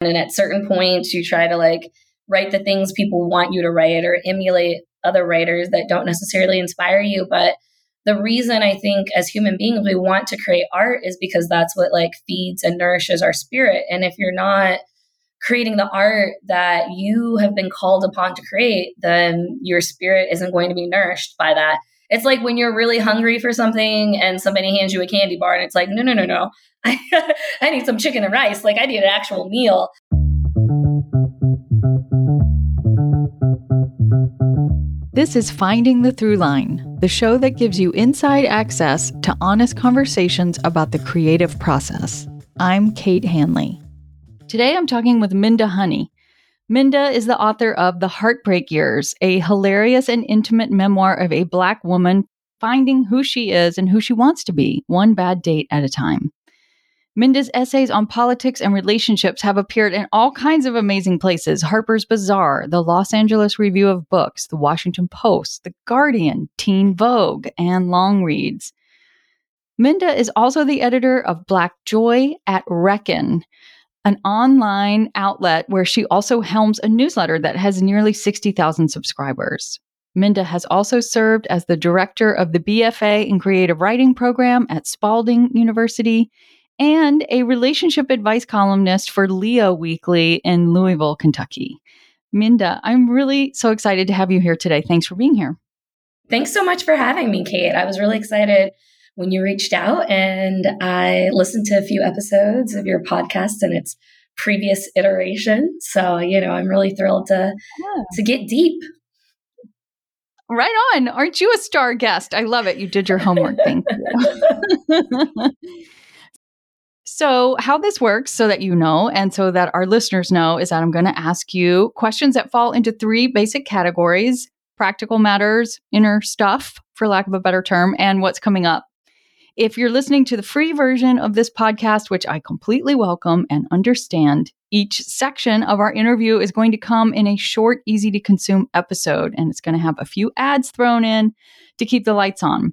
And at certain points, you try to like write the things people want you to write or emulate other writers that don't necessarily inspire you. But the reason I think as human beings we want to create art is because that's what like feeds and nourishes our spirit. And if you're not creating the art that you have been called upon to create, then your spirit isn't going to be nourished by that. It's like when you're really hungry for something and somebody hands you a candy bar and it's like, no, no, no, no. I need some chicken and rice. Like I need an actual meal. This is Finding the Throughline, the show that gives you inside access to honest conversations about the creative process. I'm Kate Hanley. Today I'm talking with Minda Honey. Minda is the author of The Heartbreak Years, a hilarious and intimate memoir of a Black woman finding who she is and who she wants to be, one bad date at a time. Minda's essays on politics and relationships have appeared in all kinds of amazing places Harper's Bazaar, the Los Angeles Review of Books, the Washington Post, The Guardian, Teen Vogue, and Longreads. Minda is also the editor of Black Joy at Reckon, an online outlet where she also helms a newsletter that has nearly 60,000 subscribers. Minda has also served as the director of the BFA in Creative Writing program at Spalding University and a relationship advice columnist for Leo Weekly in Louisville, Kentucky. Minda, I'm really so excited to have you here today. Thanks for being here. Thanks so much for having me, Kate. I was really excited when you reached out and I listened to a few episodes of your podcast and its previous iteration. So, you know, I'm really thrilled to yeah. to get deep. Right on. Aren't you a star guest? I love it. You did your homework. Thank you. so, how this works, so that you know, and so that our listeners know, is that I'm going to ask you questions that fall into three basic categories practical matters, inner stuff, for lack of a better term, and what's coming up. If you're listening to the free version of this podcast, which I completely welcome and understand, each section of our interview is going to come in a short, easy to consume episode, and it's going to have a few ads thrown in to keep the lights on.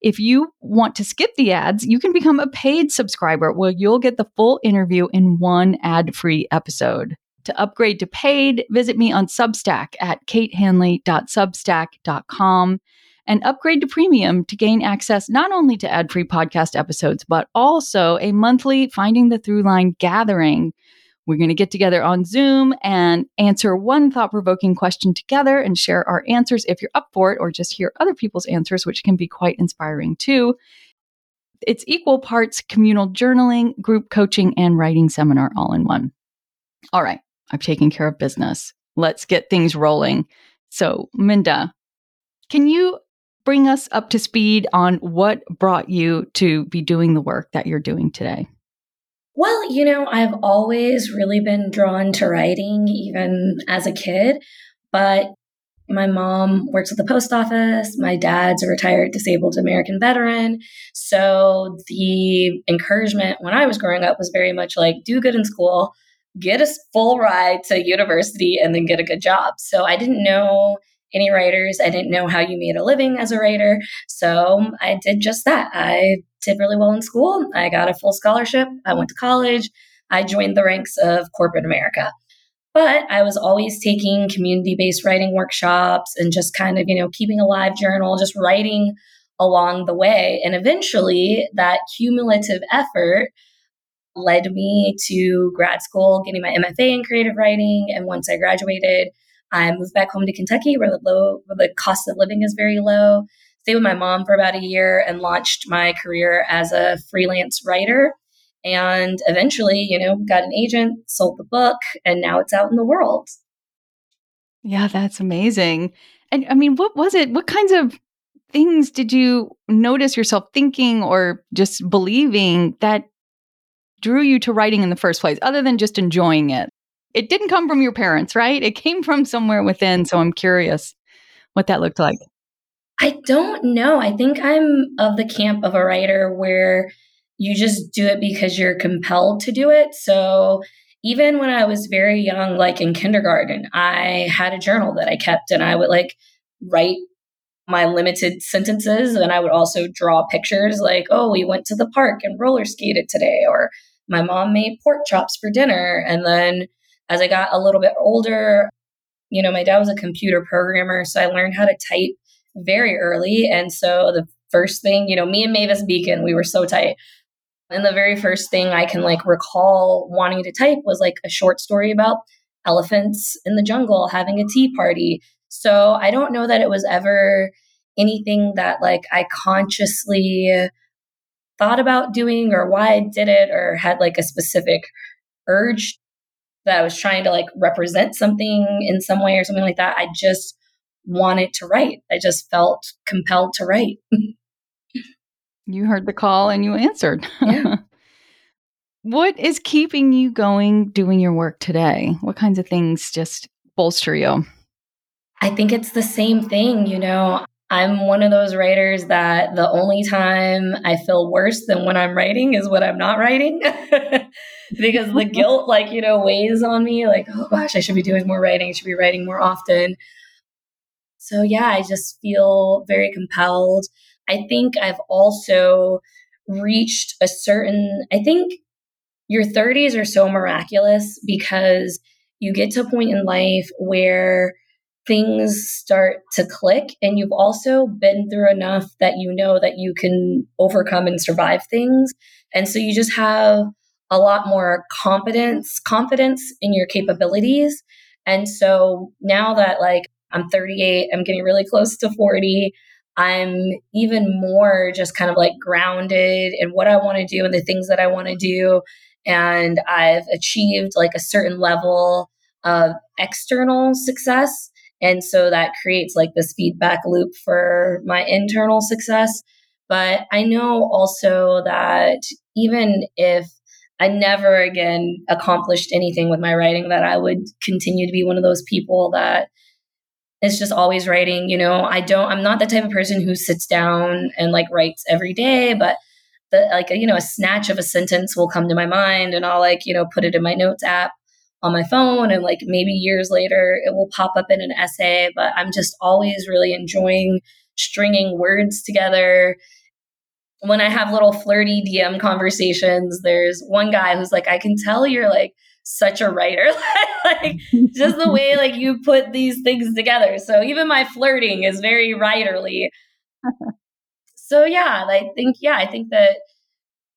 If you want to skip the ads, you can become a paid subscriber where you'll get the full interview in one ad free episode. To upgrade to paid, visit me on Substack at katehanley.substack.com and upgrade to premium to gain access not only to ad free podcast episodes, but also a monthly Finding the Throughline gathering. We're going to get together on Zoom and answer one thought provoking question together and share our answers if you're up for it, or just hear other people's answers, which can be quite inspiring too. It's equal parts communal journaling, group coaching, and writing seminar all in one. All right, I've taken care of business. Let's get things rolling. So, Minda, can you bring us up to speed on what brought you to be doing the work that you're doing today? Well, you know, I've always really been drawn to writing, even as a kid. But my mom works at the post office. My dad's a retired disabled American veteran. So the encouragement when I was growing up was very much like do good in school, get a full ride to university, and then get a good job. So I didn't know any writers. I didn't know how you made a living as a writer. So I did just that. I did really well in school. I got a full scholarship. I went to college. I joined the ranks of corporate America. But I was always taking community based writing workshops and just kind of, you know, keeping a live journal, just writing along the way. And eventually that cumulative effort led me to grad school, getting my MFA in creative writing. And once I graduated, I moved back home to Kentucky where the low where the cost of living is very low. Stayed with my mom for about a year and launched my career as a freelance writer. And eventually, you know, got an agent, sold the book, and now it's out in the world. Yeah, that's amazing. And I mean, what was it? What kinds of things did you notice yourself thinking or just believing that drew you to writing in the first place, other than just enjoying it? It didn't come from your parents, right? It came from somewhere within. So I'm curious what that looked like. I don't know. I think I'm of the camp of a writer where you just do it because you're compelled to do it. So even when I was very young, like in kindergarten, I had a journal that I kept and I would like write my limited sentences and I would also draw pictures like, oh, we went to the park and roller skated today, or my mom made pork chops for dinner. And then as I got a little bit older, you know, my dad was a computer programmer. So I learned how to type very early. And so the first thing, you know, me and Mavis Beacon, we were so tight. And the very first thing I can like recall wanting to type was like a short story about elephants in the jungle having a tea party. So I don't know that it was ever anything that like I consciously thought about doing or why I did it or had like a specific urge that I was trying to like represent something in some way or something like that. I just wanted to write. I just felt compelled to write. you heard the call and you answered. Yeah. what is keeping you going doing your work today? What kinds of things just bolster you? I think it's the same thing, you know. I'm one of those writers that the only time I feel worse than when I'm writing is when I'm not writing. because the guilt, like, you know, weighs on me like, oh gosh, I should be doing more writing, I should be writing more often. So, yeah, I just feel very compelled. I think I've also reached a certain, I think your 30s are so miraculous because you get to a point in life where things start to click and you've also been through enough that you know that you can overcome and survive things. And so you just have a lot more confidence confidence in your capabilities. And so now that like i'm 38 i'm getting really close to 40 i'm even more just kind of like grounded in what i want to do and the things that i want to do. And i've achieved like a certain level of external success and so that creates like this feedback loop for my internal success. But I know also that even if I never again accomplished anything with my writing, that I would continue to be one of those people that is just always writing. You know, I don't, I'm not the type of person who sits down and like writes every day, but the like, you know, a snatch of a sentence will come to my mind and I'll like, you know, put it in my notes app on my phone and like maybe years later it will pop up in an essay but i'm just always really enjoying stringing words together. When i have little flirty dm conversations there's one guy who's like i can tell you're like such a writer. Like just the way like you put these things together. So even my flirting is very writerly. So yeah i think yeah i think that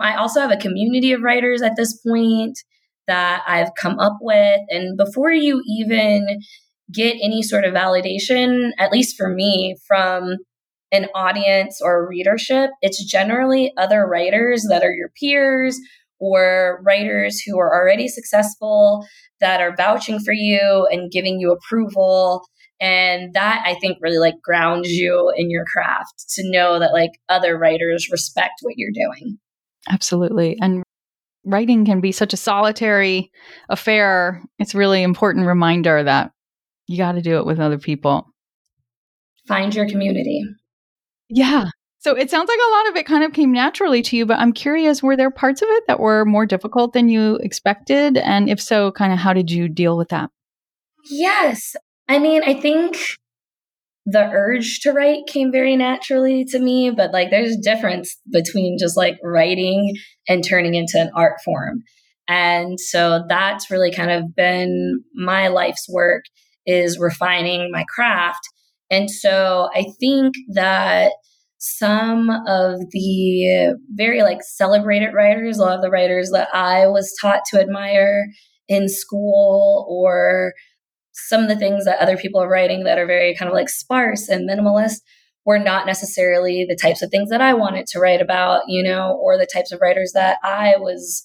i also have a community of writers at this point that I've come up with. And before you even get any sort of validation, at least for me, from an audience or readership, it's generally other writers that are your peers or writers who are already successful that are vouching for you and giving you approval. And that I think really like grounds you in your craft to know that like other writers respect what you're doing. Absolutely. And writing can be such a solitary affair, it's really important reminder that you got to do it with other people. Find your community. Yeah. So it sounds like a lot of it kind of came naturally to you, but I'm curious were there parts of it that were more difficult than you expected? And if so, kind of how did you deal with that? Yes. I mean, I think the urge to write came very naturally to me, but like there's a difference between just like writing and turning into an art form. And so that's really kind of been my life's work is refining my craft. And so I think that some of the very like celebrated writers, a lot of the writers that I was taught to admire in school or some of the things that other people are writing that are very kind of like sparse and minimalist were not necessarily the types of things that I wanted to write about, you know, or the types of writers that I was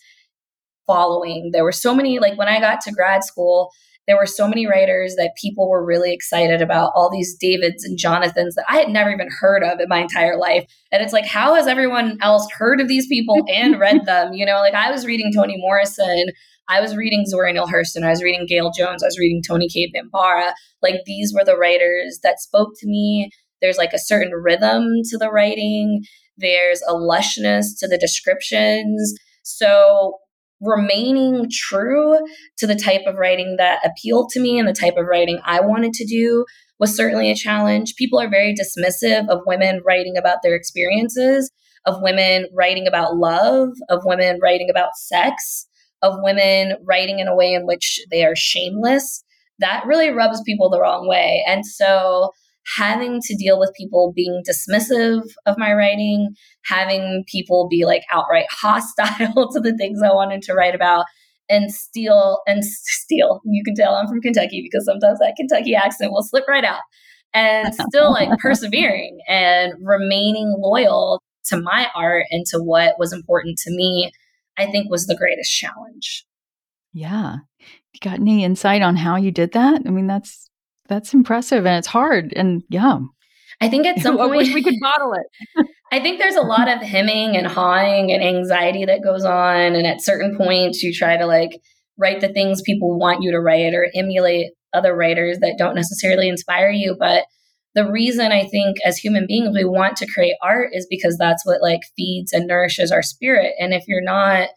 following. There were so many, like when I got to grad school, there were so many writers that people were really excited about, all these Davids and Jonathans that I had never even heard of in my entire life. And it's like, how has everyone else heard of these people and read them? You know, like I was reading Toni Morrison I was reading Zora Neale Hurston, I was reading Gayl Jones, I was reading Toni Cade Bambara. Like these were the writers that spoke to me. There's like a certain rhythm to the writing, there's a lushness to the descriptions. So remaining true to the type of writing that appealed to me and the type of writing I wanted to do was certainly a challenge. People are very dismissive of women writing about their experiences of women writing about love, of women writing about sex, of women writing in a way in which they are shameless, that really rubs people the wrong way. And so having to deal with people being dismissive of my writing, having people be like outright hostile to the things I wanted to write about, and steal and steal. You can tell I'm from Kentucky because sometimes that Kentucky accent will slip right out. And still like persevering and remaining loyal to my art and to what was important to me, I think was the greatest challenge. Yeah. You got any insight on how you did that? I mean, that's that's impressive and it's hard. And yeah. I think at some point we could bottle it. I think there's a lot of hemming and hawing and anxiety that goes on. And at certain points, you try to like write the things people want you to write or emulate other writers that don't necessarily inspire you. But the reason I think as human beings we want to create art is because that's what like feeds and nourishes our spirit. And if you're not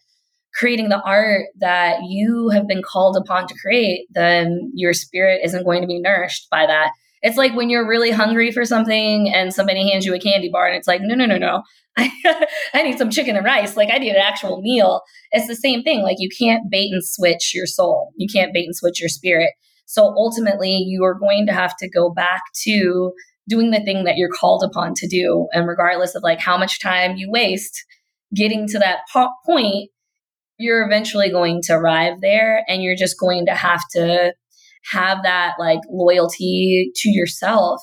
creating the art that you have been called upon to create, then your spirit isn't going to be nourished by that. It's like when you're really hungry for something and somebody hands you a candy bar and it's like, no, no, no, no. I, I need some chicken and rice. Like I need an actual meal. It's the same thing. Like you can't bait and switch your soul. You can't bait and switch your spirit. So ultimately you are going to have to go back to doing the thing that you're called upon to do. And regardless of like how much time you waste getting to that po- point, you're eventually going to arrive there and you're just going to have to have that like loyalty to yourself.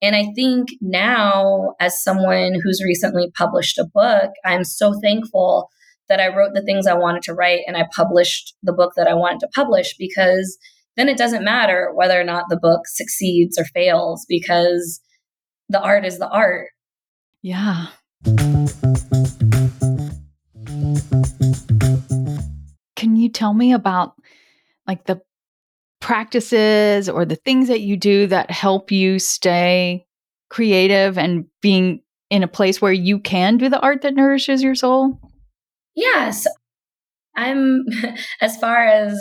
And I think now, as someone who's recently published a book, I'm so thankful that I wrote the things I wanted to write and I published the book that I wanted to publish because then it doesn't matter whether or not the book succeeds or fails because the art is the art. Yeah. Can you tell me about like the practices or the things that you do that help you stay creative and being in a place where you can do the art that nourishes your soul? Yes. I'm, as far as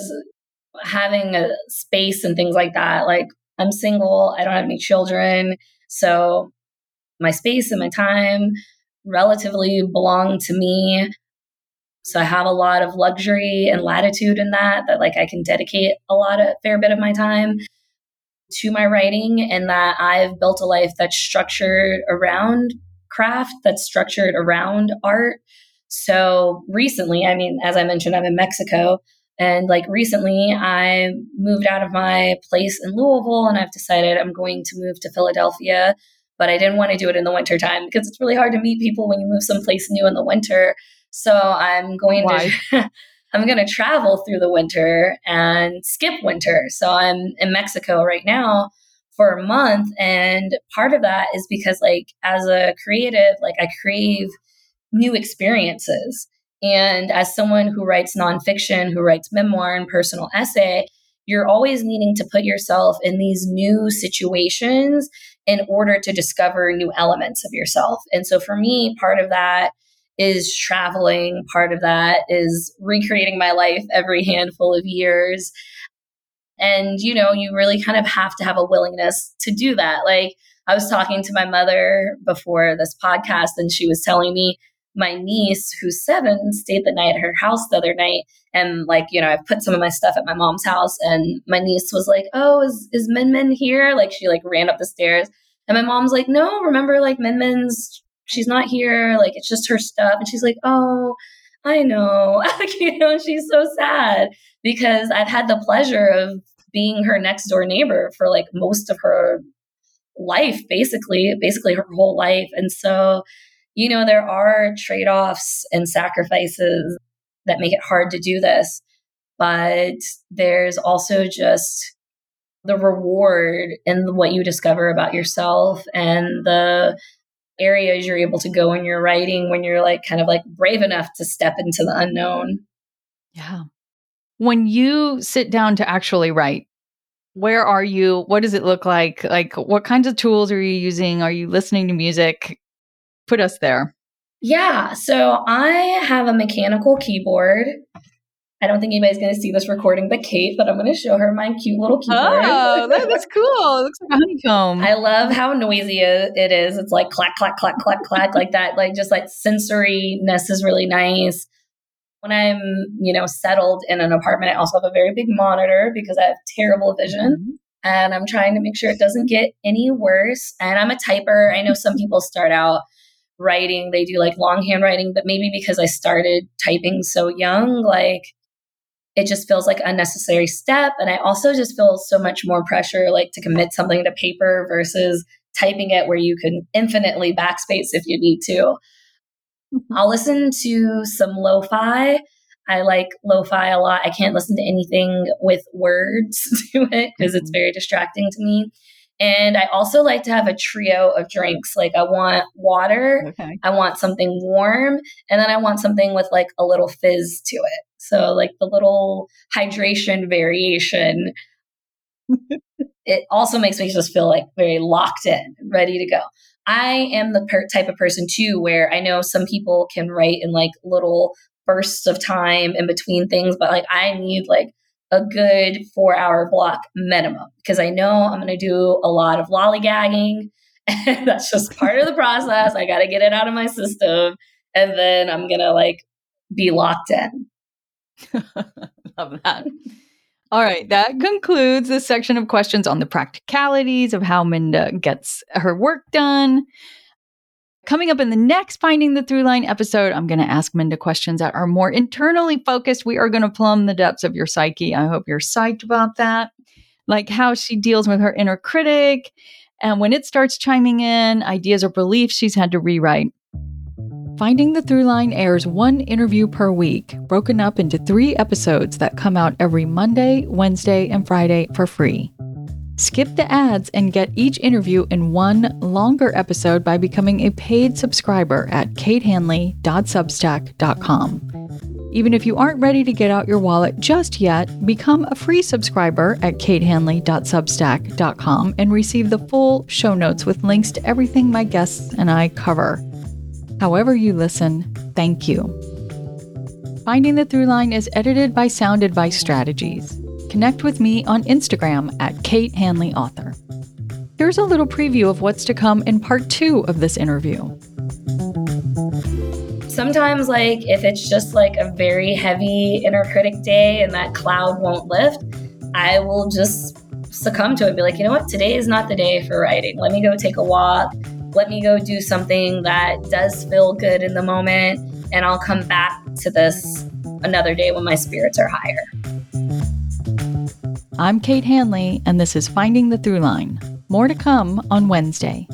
having a space and things like that, like I'm single, I don't have any children. So my space and my time relatively belong to me. So I have a lot of luxury and latitude in that, that like I can dedicate a lot of fair bit of my time to my writing and that I've built a life that's structured around craft, that's structured around art. So recently, I mean, as I mentioned, I'm in Mexico. And like recently, I moved out of my place in Louisville and I've decided I'm going to move to Philadelphia. But I didn't want to do it in the winter time because it's really hard to meet people when you move someplace new in the winter. So I'm going Why? to I'm going to travel through the winter and skip winter. So I'm in Mexico right now for a month and part of that is because like as a creative, like I crave new experiences. And as someone who writes nonfiction, who writes memoir and personal essay, you're always needing to put yourself in these new situations in order to discover new elements of yourself. And so for me, part of that is traveling. Part of that is recreating my life every handful of years. And, you know, you really kind of have to have a willingness to do that. Like, I was talking to my mother before this podcast, and she was telling me my niece, who's seven, stayed the night at her house the other night. And, like, you know, I put some of my stuff at my mom's house, and my niece was like, Oh, is, is Min Min here? Like, she like ran up the stairs. And my mom's like, No, remember, like, Min Min's she's not here. Like, it's just her stuff. And she's like, oh, I know. Like you know, she's so sad because I've had the pleasure of being her next door neighbor for like most of her life, basically, basically her whole life. And so, you know, there are trade offs and sacrifices that make it hard to do this. But there's also just the reward in what you discover about yourself and the areas you're able to go in your writing when you're like kind of like brave enough to step into the unknown. Yeah. When you sit down to actually write, where are you? What does it look like? Like, what kinds of tools are you using? Are you listening to music? Put us there. Yeah. So I have a mechanical keyboard I don't think anybody's going to see this recording but Kate, but I'm going to show her my cute little keyboard. Oh, that's cool. It looks like a honeycomb. I love how noisy it is. It's like clack, clack, clack, clack, clack, like that. Like just like sensoryness is really nice. When I'm, you know, settled in an apartment, I also have a very big monitor because I have terrible vision. Mm-hmm. And I'm trying to make sure it doesn't get any worse. And I'm a typer. I know some people start out writing, they do like longhand writing, but maybe because I started typing so young, like it just feels like unnecessary step and i also just feel so much more pressure like to commit something to paper versus typing it where you can infinitely backspace if you need to mm-hmm. i'll listen to some lo-fi i like lo-fi a lot i can't listen to anything with words to it because it's mm-hmm. very distracting to me and I also like to have a trio of drinks. Like I want water, okay. I want something warm, and then I want something with like a little fizz to it. So like the little hydration variation. it also makes me just feel like very locked in, ready to go. I am the per- type of person too where I know some people can write in like little bursts of time in between things, but like I need like a good four hour block minimum because I know I'm going to do a lot of lollygagging. And that's just part of the process. I got to get it out of my system. And then I'm going to like be locked in. Love that. All right, that concludes this section of questions on the practicalities of how Minda gets her work done. Coming up in the next Finding the Throughline episode, I'm going to ask Minda questions that are more internally focused. We are going to plumb the depths of your psyche. I hope you're psyched about that. Like how she deals with her inner critic. And when it starts chiming in, ideas or beliefs she's had to rewrite. Finding the Throughline airs one interview per week, broken up into three episodes that come out every Monday, Wednesday, and Friday for free. Skip the ads and get each interview in one longer episode by becoming a paid subscriber at katehanley.substack.com. Even if you aren't ready to get out your wallet just yet, become a free subscriber at katehanley.substack.com and receive the full show notes with links to everything my guests and I cover. However, you listen, thank you. Finding the Throughline is edited by Sound Advice Strategies. Connect with me on Instagram at Kate Hanley Author. Here's a little preview of what's to come in part two of this interview. Sometimes, like, if it's just like a very heavy inner critic day and that cloud won't lift, I will just succumb to it and be like, you know what, today is not the day for writing. Let me go take a walk. Let me go do something that does feel good in the moment. And I'll come back to this another day when my spirits are higher. I'm Kate Hanley, and this is Finding the Throughline. More to come on Wednesday.